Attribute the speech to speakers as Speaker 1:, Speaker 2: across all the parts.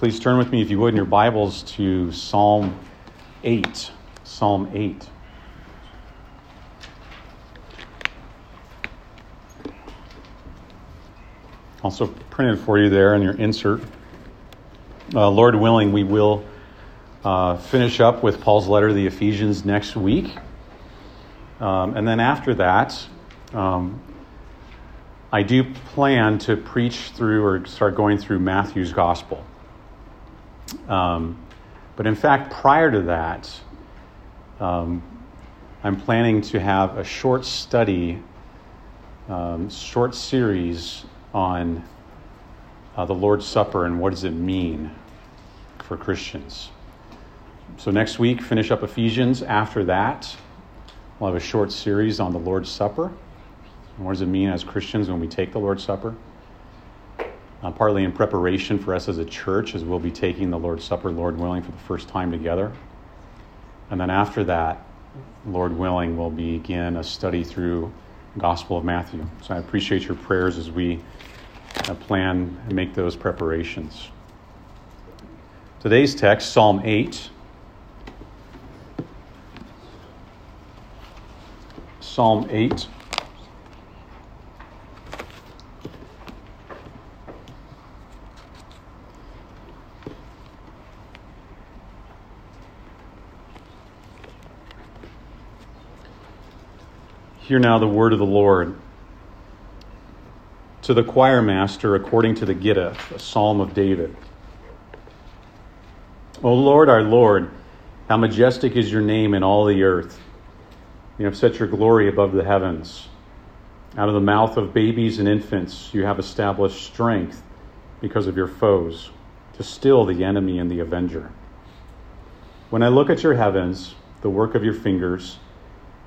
Speaker 1: Please turn with me, if you would, in your Bibles to Psalm 8. Psalm 8. Also printed for you there in your insert. Uh, Lord willing, we will uh, finish up with Paul's letter to the Ephesians next week. Um, and then after that, um, I do plan to preach through or start going through Matthew's gospel. Um, but in fact, prior to that, um, I'm planning to have a short study, um, short series on uh, the Lord's Supper and what does it mean for Christians. So next week, finish up Ephesians. After that, we'll have a short series on the Lord's Supper. And what does it mean as Christians when we take the Lord's Supper? Uh, partly in preparation for us as a church, as we'll be taking the Lord's Supper, Lord willing, for the first time together. And then after that, Lord willing, we'll begin a study through Gospel of Matthew. So I appreciate your prayers as we uh, plan and make those preparations. Today's text, Psalm 8. Psalm 8. Hear now the word of the Lord. To the choir master, according to the Gittith, a psalm of David. O Lord, our Lord, how majestic is your name in all the earth. You have set your glory above the heavens. Out of the mouth of babies and infants, you have established strength because of your foes, to still the enemy and the avenger. When I look at your heavens, the work of your fingers,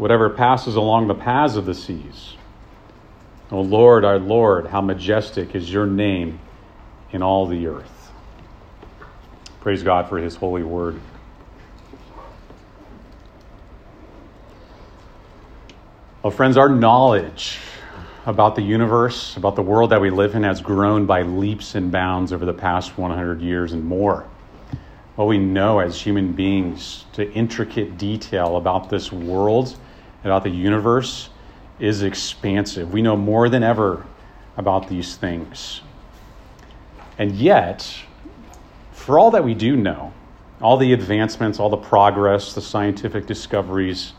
Speaker 1: whatever passes along the paths of the seas. O Lord, our Lord, how majestic is your name in all the earth. Praise God for his holy word. Well, friends, our knowledge about the universe, about the world that we live in, has grown by leaps and bounds over the past 100 years and more. What we know as human beings to intricate detail about this world about the universe is expansive. We know more than ever about these things. And yet, for all that we do know, all the advancements, all the progress, the scientific discoveries,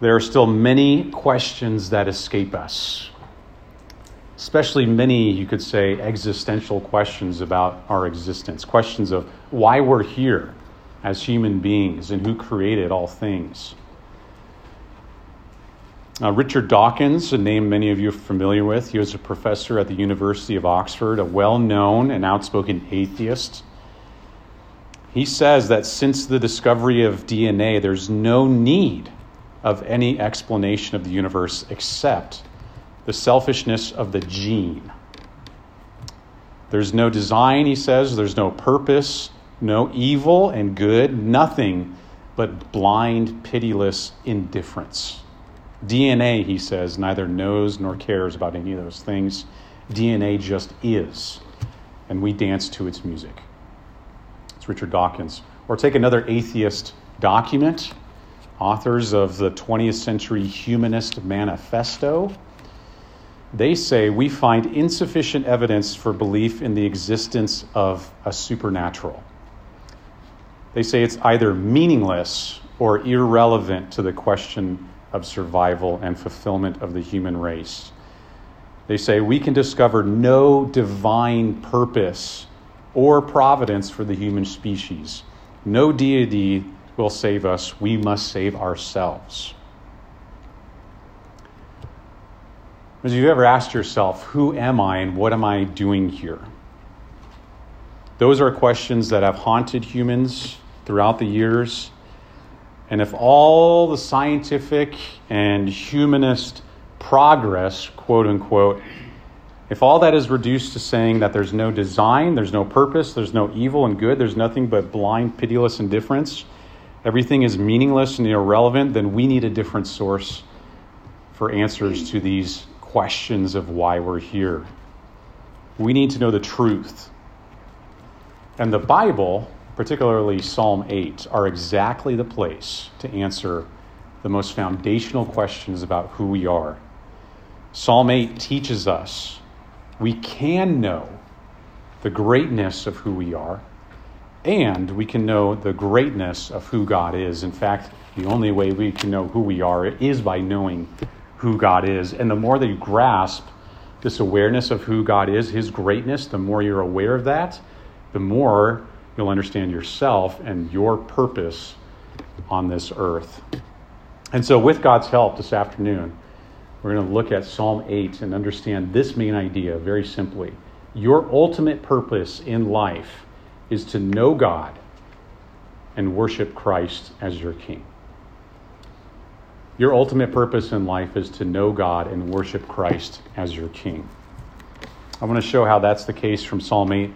Speaker 1: there are still many questions that escape us. Especially many, you could say, existential questions about our existence. Questions of why we're here as human beings and who created all things. Uh, Richard Dawkins, a name many of you are familiar with, he was a professor at the University of Oxford, a well known and outspoken atheist. He says that since the discovery of DNA, there's no need of any explanation of the universe except the selfishness of the gene. There's no design, he says, there's no purpose, no evil and good, nothing but blind, pitiless indifference. DNA, he says, neither knows nor cares about any of those things. DNA just is, and we dance to its music. It's Richard Dawkins. Or take another atheist document, authors of the 20th Century Humanist Manifesto. They say we find insufficient evidence for belief in the existence of a supernatural. They say it's either meaningless or irrelevant to the question of survival and fulfillment of the human race. They say we can discover no divine purpose or providence for the human species. No deity will save us. We must save ourselves. Have you've ever asked yourself, who am I and what am I doing here? Those are questions that have haunted humans throughout the years. And if all the scientific and humanist progress, quote unquote, if all that is reduced to saying that there's no design, there's no purpose, there's no evil and good, there's nothing but blind, pitiless indifference, everything is meaningless and irrelevant, then we need a different source for answers to these questions of why we're here. We need to know the truth. And the Bible, particularly Psalm 8, are exactly the place to answer the most foundational questions about who we are. Psalm 8 teaches us we can know the greatness of who we are, and we can know the greatness of who God is. In fact, the only way we can know who we are is by knowing who God is. And the more that you grasp this awareness of who God is, His greatness, the more you're aware of that, the more you'll understand yourself and your purpose on this earth. And so, with God's help this afternoon, we're going to look at Psalm 8 and understand this main idea very simply. Your ultimate purpose in life is to know God and worship Christ as your King. Your ultimate purpose in life is to know God and worship Christ as your King. I want to show how that's the case from Psalm 8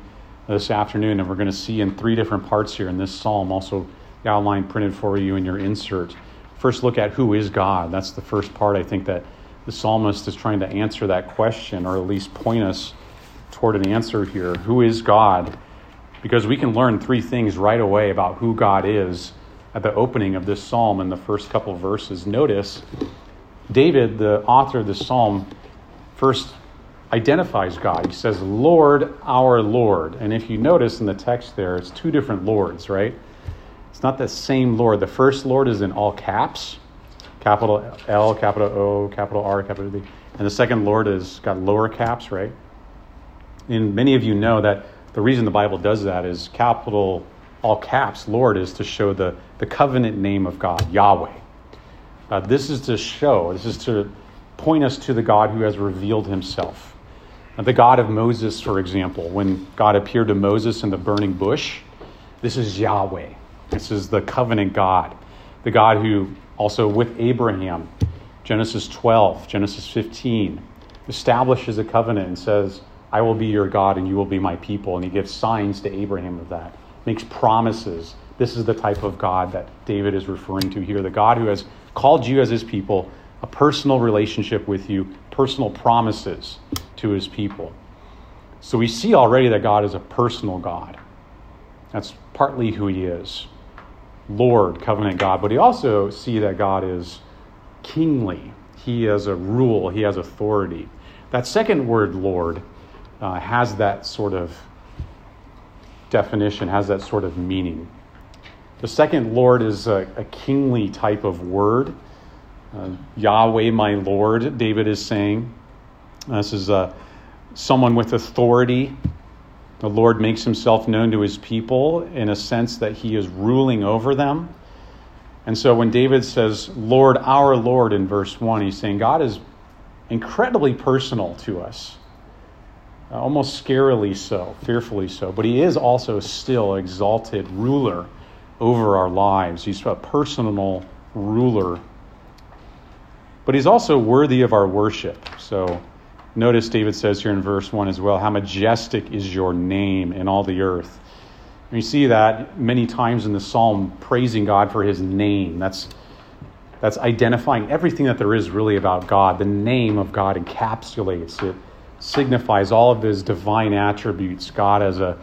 Speaker 1: this afternoon, and we're going to see in three different parts here in this psalm, also the outline printed for you in your insert. First, look at who is God. That's the first part I think that the psalmist is trying to answer that question, or at least point us toward an answer here. Who is God? Because we can learn three things right away about who God is at the opening of this psalm in the first couple verses. Notice David, the author of this psalm, first identifies God. He says, Lord, our Lord. And if you notice in the text there, it's two different Lords, right? It's not the same Lord. The first Lord is in all caps, capital L, capital O, capital R, capital D. And the second Lord has got lower caps, right? And many of you know that the reason the Bible does that is capital, all caps, Lord, is to show the, the covenant name of God, Yahweh. Uh, this is to show, this is to point us to the God who has revealed himself. The God of Moses, for example, when God appeared to Moses in the burning bush, this is Yahweh. This is the covenant God, the God who also with Abraham. Genesis 12, Genesis 15 establishes a covenant and says, I will be your God and you will be my people. And he gives signs to Abraham of that, makes promises. This is the type of God that David is referring to here the God who has called you as his people, a personal relationship with you, personal promises to his people. So we see already that God is a personal God. That's partly who he is. Lord, covenant God, but we also see that God is kingly. He has a rule, he has authority. That second word, Lord, uh, has that sort of definition, has that sort of meaning. The second Lord is a, a kingly type of word. Uh, Yahweh, my Lord, David is saying. This is uh, someone with authority, the Lord makes himself known to his people in a sense that he is ruling over them. And so when David says, Lord, our Lord, in verse 1, he's saying God is incredibly personal to us, uh, almost scarily so, fearfully so. But he is also still exalted ruler over our lives. He's a personal ruler. But he's also worthy of our worship. So Notice David says here in verse 1 as well, How majestic is your name in all the earth. And you see that many times in the psalm, praising God for his name. That's, that's identifying everything that there is really about God. The name of God encapsulates it, signifies all of his divine attributes. God as a,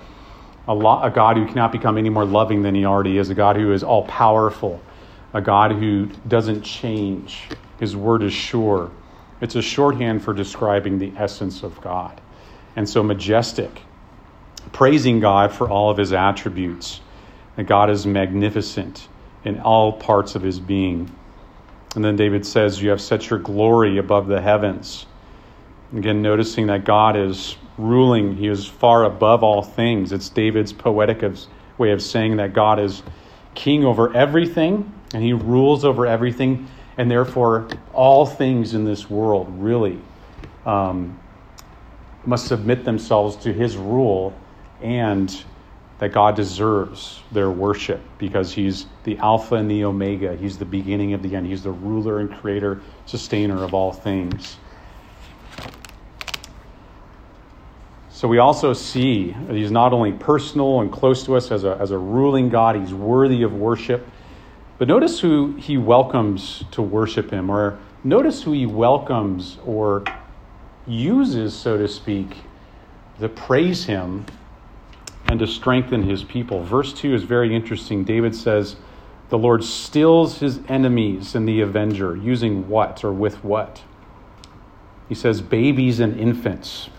Speaker 1: a, lo- a God who cannot become any more loving than he already is, a God who is all powerful, a God who doesn't change. His word is sure. It's a shorthand for describing the essence of God. And so, majestic, praising God for all of his attributes. God is magnificent in all parts of his being. And then David says, You have set your glory above the heavens. Again, noticing that God is ruling, he is far above all things. It's David's poetic way of saying that God is king over everything and he rules over everything and therefore all things in this world really um, must submit themselves to his rule and that God deserves their worship because He's the Alpha and the Omega. He's the beginning of the end. He's the ruler and creator, sustainer of all things. So we also see that He's not only personal and close to us as a, as a ruling God, He's worthy of worship. But notice who He welcomes to worship Him, or notice who He welcomes or uses, so to speak, to praise Him and to strengthen his people. Verse 2 is very interesting. David says, The Lord stills his enemies and the avenger, using what or with what? He says, Babies and infants.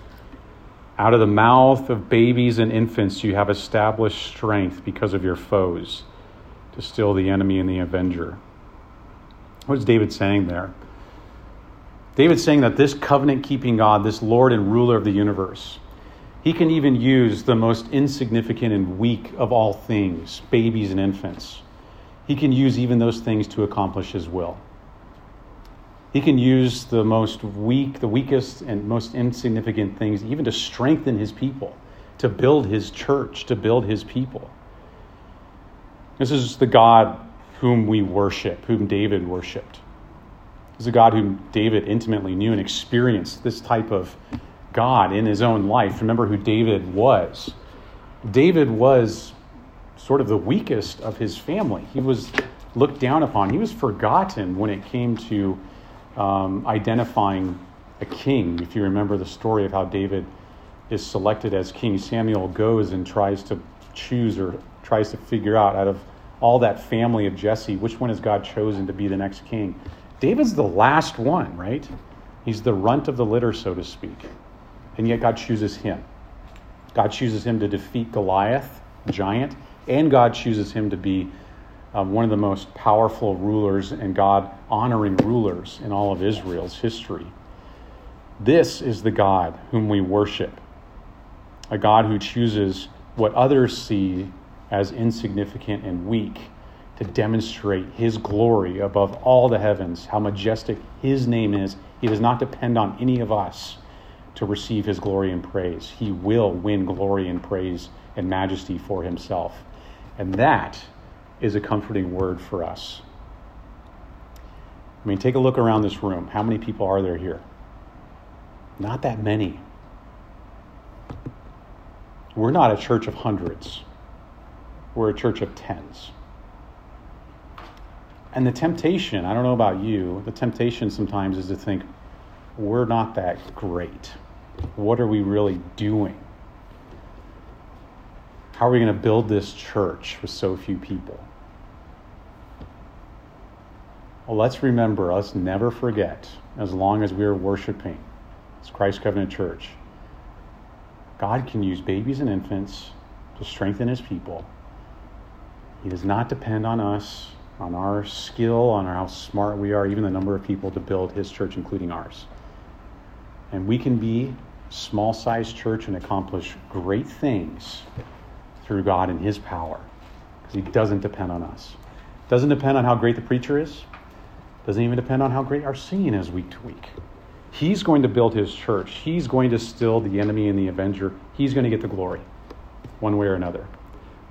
Speaker 1: Out of the mouth of babies and infants, you have established strength because of your foes to still the enemy and the avenger. What is David saying there? David's saying that this covenant keeping God, this Lord and ruler of the universe, he can even use the most insignificant and weak of all things, babies and infants. He can use even those things to accomplish his will. He can use the most weak, the weakest and most insignificant things, even to strengthen his people, to build his church, to build his people. This is the God whom we worship, whom David worshiped. This is a God whom David intimately knew and experienced this type of God in his own life. Remember who David was. David was sort of the weakest of his family. He was looked down upon, he was forgotten when it came to um, identifying a king. If you remember the story of how David is selected as king, Samuel goes and tries to choose or tries to figure out out of all that family of Jesse, which one has God chosen to be the next king? David's the last one, right? He's the runt of the litter, so to speak and yet God chooses him. God chooses him to defeat Goliath, giant, and God chooses him to be um, one of the most powerful rulers and God honoring rulers in all of Israel's history. This is the God whom we worship, a God who chooses what others see as insignificant and weak to demonstrate his glory above all the heavens, how majestic his name is. He does not depend on any of us to receive his glory and praise. He will win glory and praise and majesty for himself. And that is a comforting word for us. I mean, take a look around this room. How many people are there here? Not that many. We're not a church of hundreds, we're a church of tens. And the temptation, I don't know about you, the temptation sometimes is to think, we're not that great. What are we really doing? How are we going to build this church with so few people? Well, let's remember, let's never forget, as long as we are worshiping as Christ Covenant Church, God can use babies and infants to strengthen his people. He does not depend on us, on our skill, on how smart we are, even the number of people to build his church, including ours. And we can be small sized church and accomplish great things through God and His power because He doesn't depend on us. Doesn't depend on how great the preacher is, doesn't even depend on how great our singing is week to week. He's going to build His church, He's going to still the enemy and the avenger, He's going to get the glory one way or another.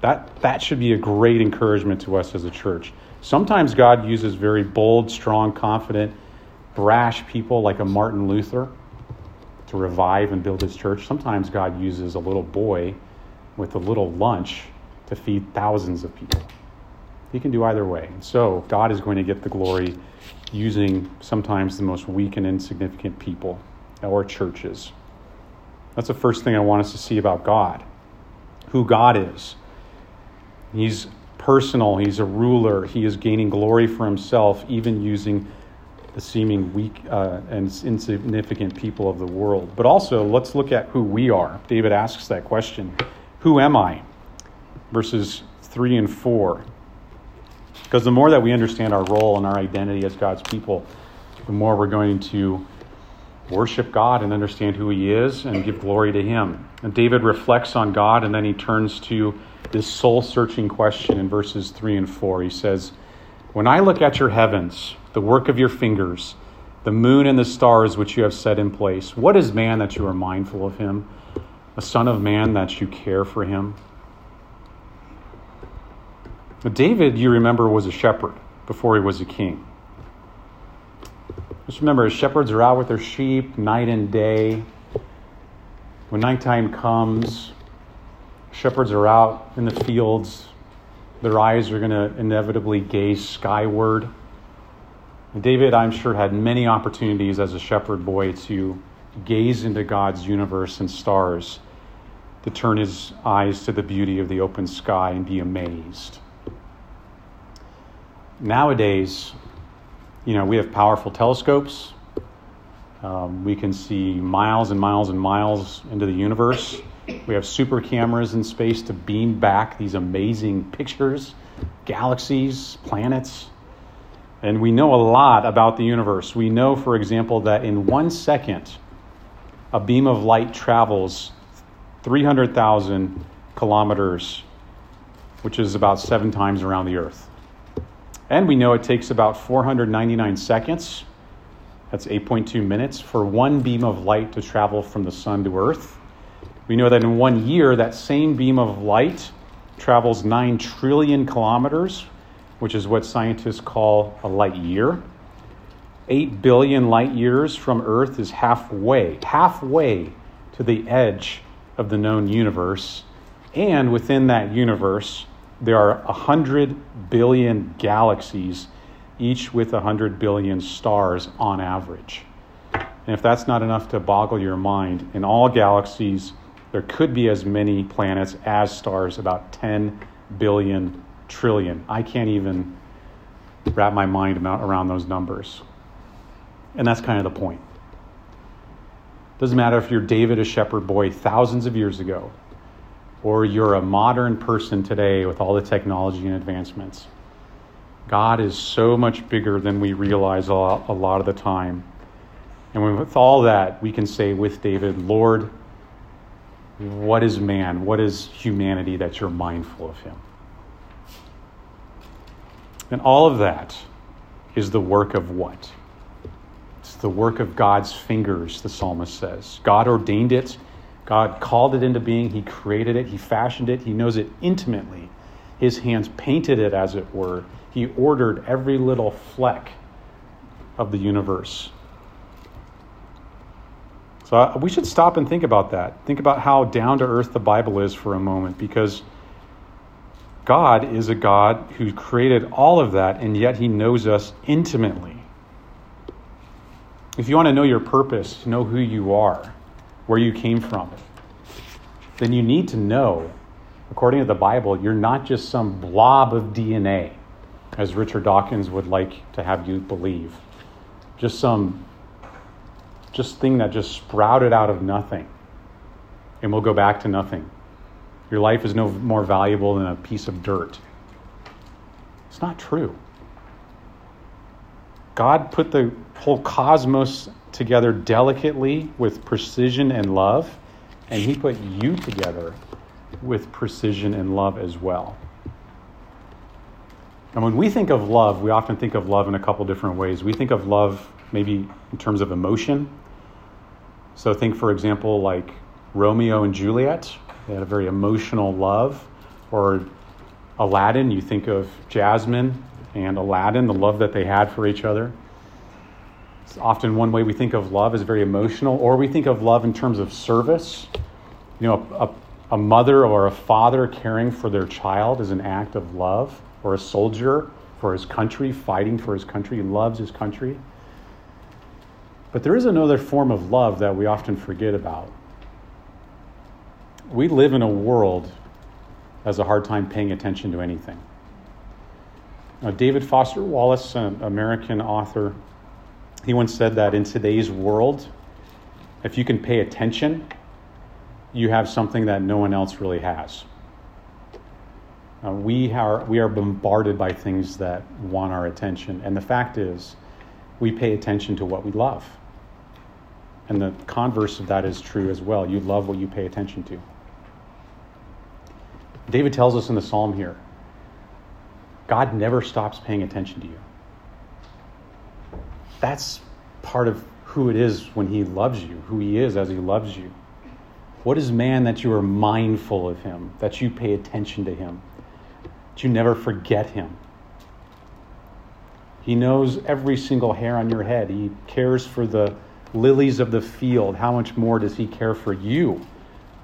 Speaker 1: That, that should be a great encouragement to us as a church. Sometimes God uses very bold, strong, confident, brash people like a Martin Luther to revive and build his church. Sometimes God uses a little boy with a little lunch to feed thousands of people. He can do either way. So God is going to get the glory using sometimes the most weak and insignificant people or churches. That's the first thing I want us to see about God who God is. He's personal, He's a ruler, He is gaining glory for Himself, even using the seeming weak uh, and insignificant people of the world. But also, let's look at who we are. David asks that question Who am I? Verses 3 and 4. Because the more that we understand our role and our identity as God's people, the more we're going to worship God and understand who He is and give glory to Him. And David reflects on God and then he turns to this soul searching question in verses 3 and 4. He says, When I look at your heavens, the work of your fingers, the moon and the stars which you have set in place. What is man that you are mindful of him? A son of man that you care for him? David, you remember, was a shepherd before he was a king. Just remember, shepherds are out with their sheep night and day. When nighttime comes, shepherds are out in the fields. Their eyes are going to inevitably gaze skyward. And David, I'm sure, had many opportunities as a shepherd boy to gaze into God's universe and stars, to turn his eyes to the beauty of the open sky and be amazed. Nowadays, you know, we have powerful telescopes. Um, we can see miles and miles and miles into the universe. We have super cameras in space to beam back these amazing pictures, galaxies, planets. And we know a lot about the universe. We know, for example, that in one second, a beam of light travels 300,000 kilometers, which is about seven times around the Earth. And we know it takes about 499 seconds, that's 8.2 minutes, for one beam of light to travel from the sun to Earth. We know that in one year, that same beam of light travels 9 trillion kilometers, which is what scientists call a light year. 8 billion light years from Earth is halfway, halfway to the edge of the known universe. And within that universe, there are 100 billion galaxies, each with 100 billion stars on average. And if that's not enough to boggle your mind, in all galaxies, there could be as many planets as stars, about 10 billion trillion. I can't even wrap my mind around those numbers. And that's kind of the point. Doesn't matter if you're David, a shepherd boy, thousands of years ago, or you're a modern person today with all the technology and advancements. God is so much bigger than we realize a lot, of the time. And with all that, we can say with David, Lord, what is man? What is humanity that you're mindful of him? And all of that is the work of what? It's the work of God's fingers, the psalmist says. God ordained it God called it into being, He created it, He fashioned it, He knows it intimately. His hands painted it, as it were. He ordered every little fleck of the universe. So we should stop and think about that. Think about how down to earth the Bible is for a moment, because God is a God who created all of that, and yet He knows us intimately. If you want to know your purpose, know who you are where you came from, then you need to know, according to the Bible, you're not just some blob of DNA, as Richard Dawkins would like to have you believe. Just some just thing that just sprouted out of nothing and will go back to nothing. Your life is no more valuable than a piece of dirt. It's not true. God put the whole cosmos together delicately with precision and love, and He put you together with precision and love as well. And when we think of love, we often think of love in a couple different ways. We think of love maybe in terms of emotion. So, think, for example, like Romeo and Juliet, they had a very emotional love. Or Aladdin, you think of Jasmine and Aladdin, the love that they had for each other. It's often one way we think of love is very emotional, or we think of love in terms of service. You know, a, a, a mother or a father caring for their child is an act of love, or a soldier for his country, fighting for his country, loves his country. But there is another form of love that we often forget about. We live in a world that has a hard time paying attention to anything. Now, David Foster Wallace, an American author, he once said that in today's world, if you can pay attention, you have something that no one else really has. Uh, we, are, we are bombarded by things that want our attention. And the fact is, we pay attention to what we love. And the converse of that is true as well. You love what you pay attention to. David tells us in the psalm here God never stops paying attention to you that's part of who it is when he loves you, who he is as he loves you. What is man that you are mindful of him, that you pay attention to him? that you never forget him. He knows every single hair on your head. He cares for the lilies of the field. How much more does he care for you?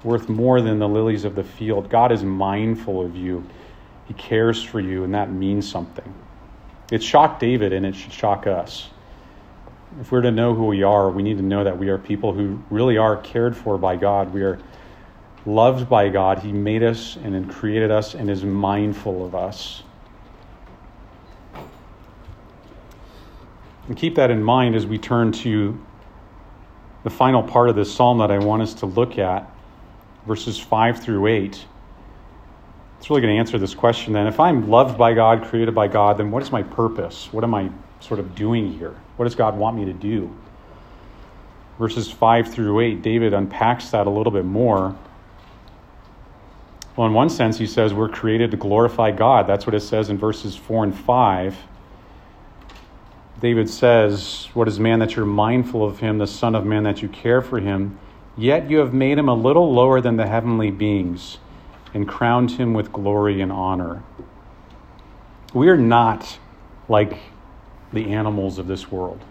Speaker 1: Worth more than the lilies of the field. God is mindful of you. He cares for you, and that means something. It shocked David, and it should shock us. If we're to know who we are, we need to know that we are people who really are cared for by God. We are loved by God. He made us and created us and is mindful of us. And keep that in mind as we turn to the final part of this psalm that I want us to look at, verses 5 through 8. It's really going to answer this question then. If I'm loved by God, created by God, then what is my purpose? What am I sort of doing here? What does God want me to do? Verses 5 through 8, David unpacks that a little bit more. Well, in one sense, he says we're created to glorify God. That's what it says in verses 4 and 5. David says, What is man that you're mindful of him, the Son of Man that you care for him? Yet you have made him a little lower than the heavenly beings and crowned him with glory and honor. We are not like the animals of this world.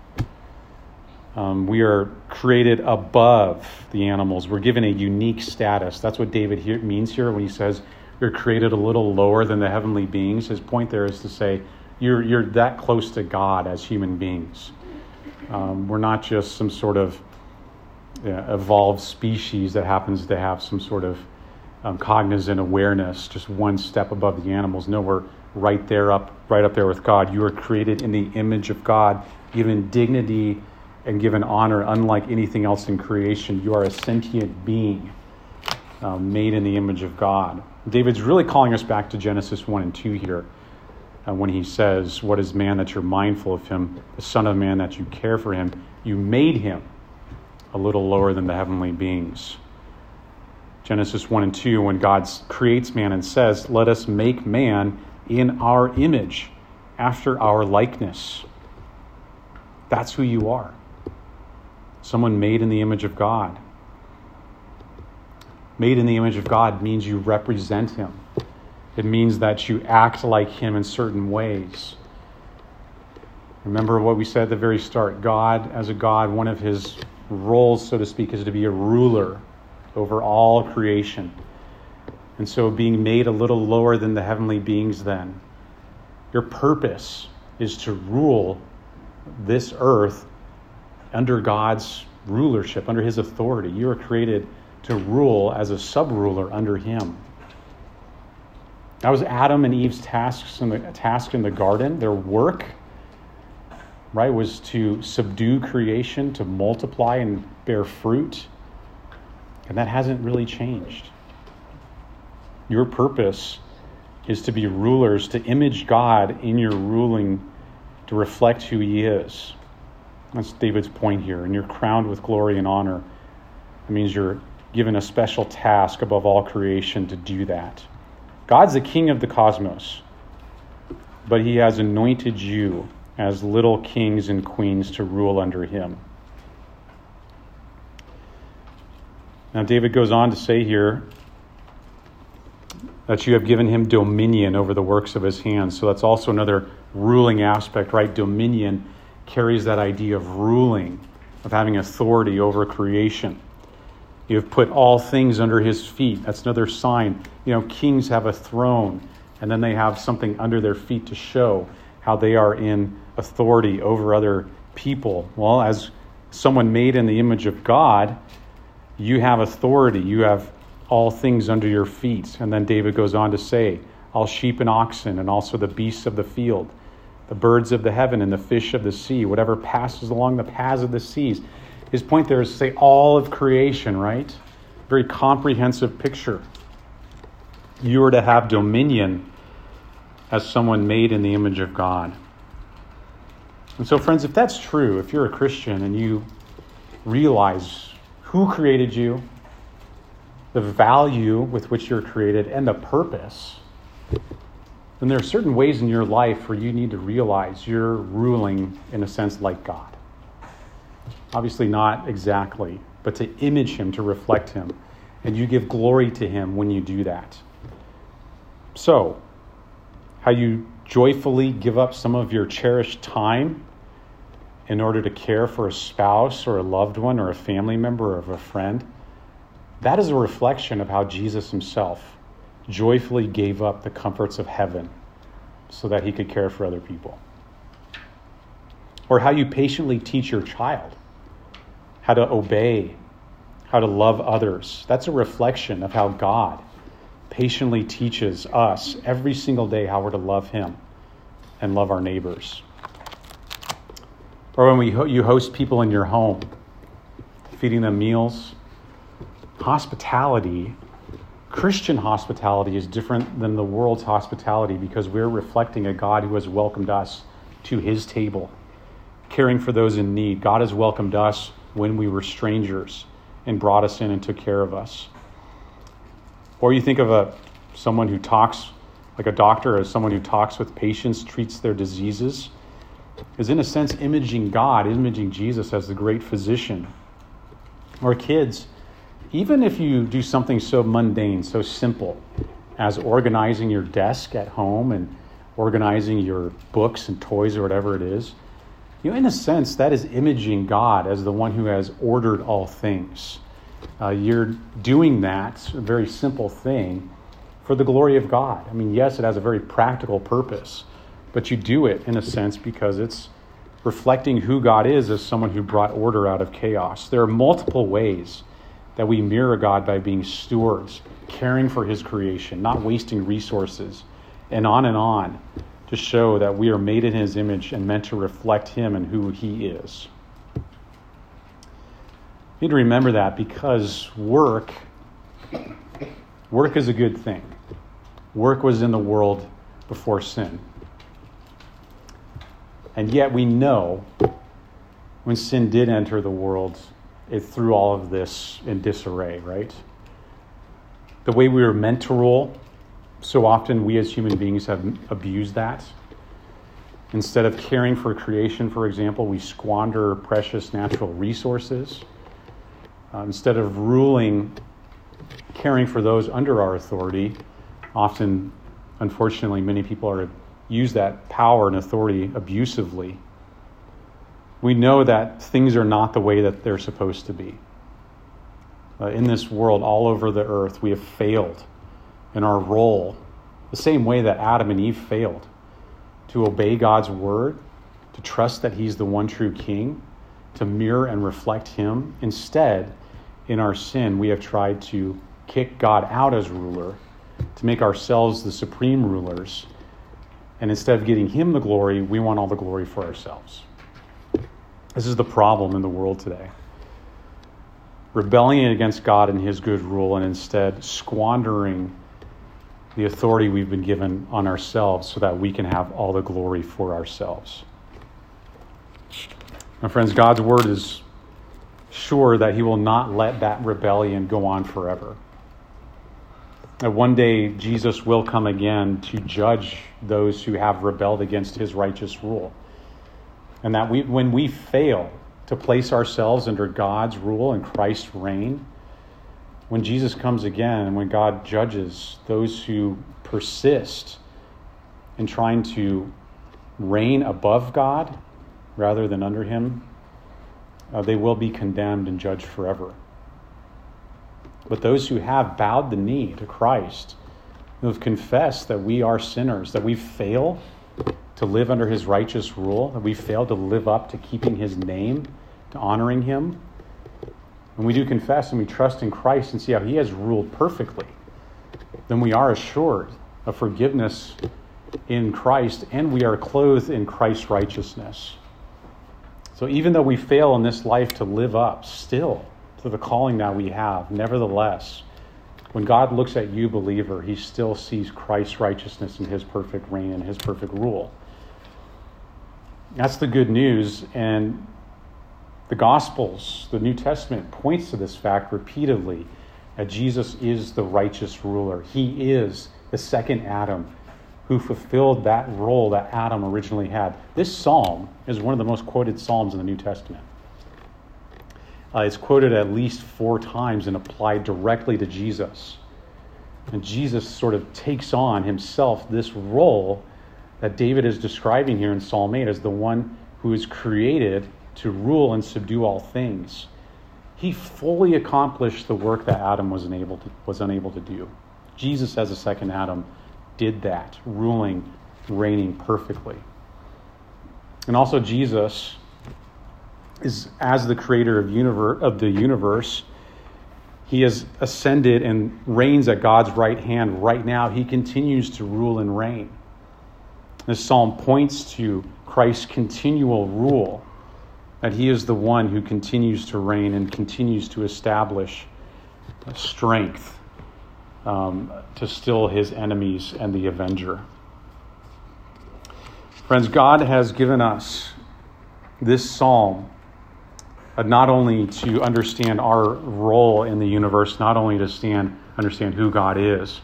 Speaker 1: Um, we are created above the animals. We're given a unique status. That's what David here, means here when he says you're created a little lower than the heavenly beings. His point there is to say you're, you're that close to God as human beings. Um, we're not just some sort of uh, evolved species that happens to have some sort of um, cognizant awareness, just one step above the animals. No, we're right there up, right up there with God. You are created in the image of God, given dignity and given honor, unlike anything else in creation. You are a sentient being um, made in the image of God. David's really calling us back to Genesis 1 and 2 here uh, when he says, What is man that you're mindful of him, the Son of Man that you care for him? You made him a little lower than the heavenly beings. Genesis 1 and 2, when God creates man and says, Let us make man in our image, after our likeness. That's who you are. Someone made in the image of God. Made in the image of God means you represent him. It means that you act like Him in certain ways. Remember what we said at the very start God, as a God, one of His roles, so to speak, is to be a ruler over all creation. And so, being made a little lower than the heavenly beings, then, your purpose is to rule this earth under God's rulership, under His authority. You are created to rule as a sub ruler under Him. That was Adam and Eve's tasks in the task in the garden. Their work, right, was to subdue creation, to multiply and bear fruit. And that hasn't really changed. Your purpose is to be rulers, to image God in your ruling, to reflect who He is. That's David's point here. And you're crowned with glory and honor. It means you're given a special task above all creation to do that. God's the king of the cosmos, but he has anointed you as little kings and queens to rule under him. Now, David goes on to say here that you have given him dominion over the works of his hands. So that's also another ruling aspect, right? Dominion carries that idea of ruling, of having authority over creation. You have put all things under his feet. That's another sign. You know, kings have a throne, and then they have something under their feet to show how they are in authority over other people. Well, as someone made in the image of God, you have authority. You have all things under your feet. And then David goes on to say, all sheep and oxen, and also the beasts of the field, the birds of the heaven, and the fish of the sea, whatever passes along the paths of the seas. His point there is to say all of creation, right? Very comprehensive picture. You are to have dominion as someone made in the image of God. And so, friends, if that's true, if you're a Christian and you realize who created you, the value with which you're created, and the purpose, then there are certain ways in your life where you need to realize you're ruling, in a sense, like God. Obviously, not exactly, but to image him, to reflect him. And you give glory to him when you do that. So, how you joyfully give up some of your cherished time in order to care for a spouse or a loved one or a family member or a friend, that is a reflection of how Jesus himself joyfully gave up the comforts of heaven so that he could care for other people. Or how you patiently teach your child how to obey, how to love others. That's a reflection of how God patiently teaches us every single day how we're to love him and love our neighbors. Or when we, you host people in your home, feeding them meals. Hospitality, Christian hospitality, is different than the world's hospitality because we're reflecting a God who has welcomed us to his table, caring for those in need. God has welcomed us when we were strangers and brought us in and took care of us. Or you think of a someone who talks like a doctor as someone who talks with patients, treats their diseases is in a sense imaging God, imaging Jesus as the great physician. Or kids, even if you do something so mundane, so simple as organizing your desk at home and organizing your books and toys or whatever it is, you know, in a sense, that is imaging God as the one who has ordered all things. Uh, you're doing that, a very simple thing, for the glory of God. I mean, yes, it has a very practical purpose but you do it in a sense because it's reflecting who God is as someone who brought order out of chaos. There are multiple ways that we mirror God by being stewards, caring for his creation, not wasting resources, and on and on to show that we are made in his image and meant to reflect him and who he is. You need to remember that because work work is a good thing. Work was in the world before sin. And yet we know when sin did enter the world, it threw all of this in disarray, right? The way we were meant to rule, so often we as human beings have abused that. Instead of caring for creation, for example, we squander precious natural resources. Uh, instead of ruling, caring for those under our authority, often, unfortunately, many people are use that power and authority abusively, we know that things are not the way that they're supposed to be. Uh, in this world, all over the earth, we have failed in our role, the same way that Adam and Eve failed to obey God's word, to trust that He's the one true King, to mirror and reflect Him. Instead, in our sin, we have tried to kick God out as ruler, to make ourselves the supreme rulers and instead of getting Him the glory, we want all the glory for ourselves. This is the problem in the world today. Rebelling against God and His good rule, and instead squandering the authority we've been given on ourselves so that we can have all the glory for ourselves. My friends, God's word is sure that He will not let that rebellion go on forever. That one day Jesus will come again to judge those who have rebelled against his righteous rule. And that we, when we fail to place ourselves under God's rule and Christ's reign, when Jesus comes again and when God judges those who persist in trying to reign above God rather than under him, uh, they will be condemned and judged forever. But those who have bowed the knee to Christ, who have confessed that we are sinners, that we fail to live under his righteous rule, that we fail to live up to keeping his name, to honoring him, when we do confess and we trust in Christ and see how he has ruled perfectly, then we are assured of forgiveness in Christ and we are clothed in Christ's righteousness. So even though we fail in this life to live up, still, to the calling that we have. Nevertheless, when God looks at you, believer, he still sees Christ's righteousness and his perfect reign and his perfect rule. That's the good news. And the Gospels, the New Testament, points to this fact repeatedly that Jesus is the righteous ruler. He is the second Adam who fulfilled that role that Adam originally had. This psalm is one of the most quoted psalms in the New Testament. Uh, it's quoted at least four times and applied directly to Jesus. And Jesus sort of takes on himself this role that David is describing here in Psalm 8 as the one who is created to rule and subdue all things. He fully accomplished the work that Adam was unable to, was unable to do. Jesus, as a second Adam, did that, ruling, reigning perfectly. And also, Jesus is as the creator of, universe, of the universe. He has ascended and reigns at God's right hand right now. He continues to rule and reign. This psalm points to Christ's continual rule, that he is the one who continues to reign and continues to establish strength um, to still his enemies and the avenger. Friends, God has given us this psalm uh, not only to understand our role in the universe, not only to stand, understand who God is,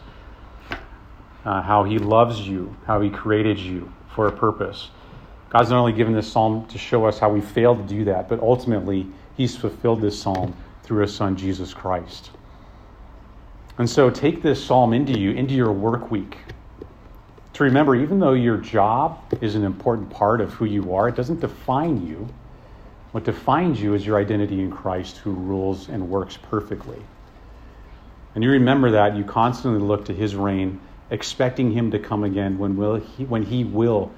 Speaker 1: uh, how He loves you, how He created you for a purpose. God's not only given this psalm to show us how we fail to do that, but ultimately He's fulfilled this psalm through His Son, Jesus Christ. And so take this psalm into you, into your work week. To remember, even though your job is an important part of who you are, it doesn't define you. What defines you is your identity in Christ, who rules and works perfectly. And you remember that, you constantly look to His reign expecting him to come again when, will he, when he will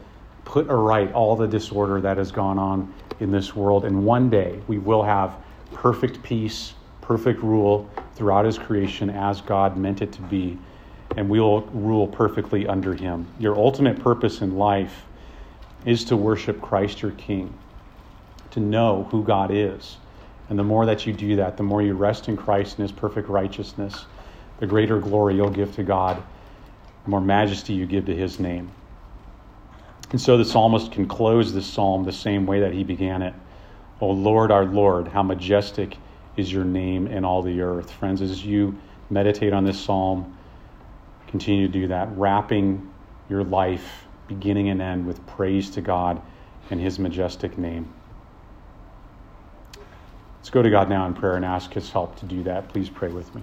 Speaker 1: put aright all the disorder that has gone on in this world. And one day we will have perfect peace, perfect rule throughout his creation as God meant it to be. And we will rule perfectly under him. Your ultimate purpose in life is to worship Christ your King, to know who God is. And the more that you do that, the more you rest in Christ and his perfect righteousness, the greater glory you'll give to God the more majesty you give to his name. And so the psalmist can close this psalm the same way that he began it. O Lord, our Lord, how majestic is your name in all the earth. Friends, as you meditate on this psalm, continue to do that, wrapping your life, beginning and end, with praise to God and his majestic name. Let's go to God now in prayer and ask his help to do that. Please pray with me.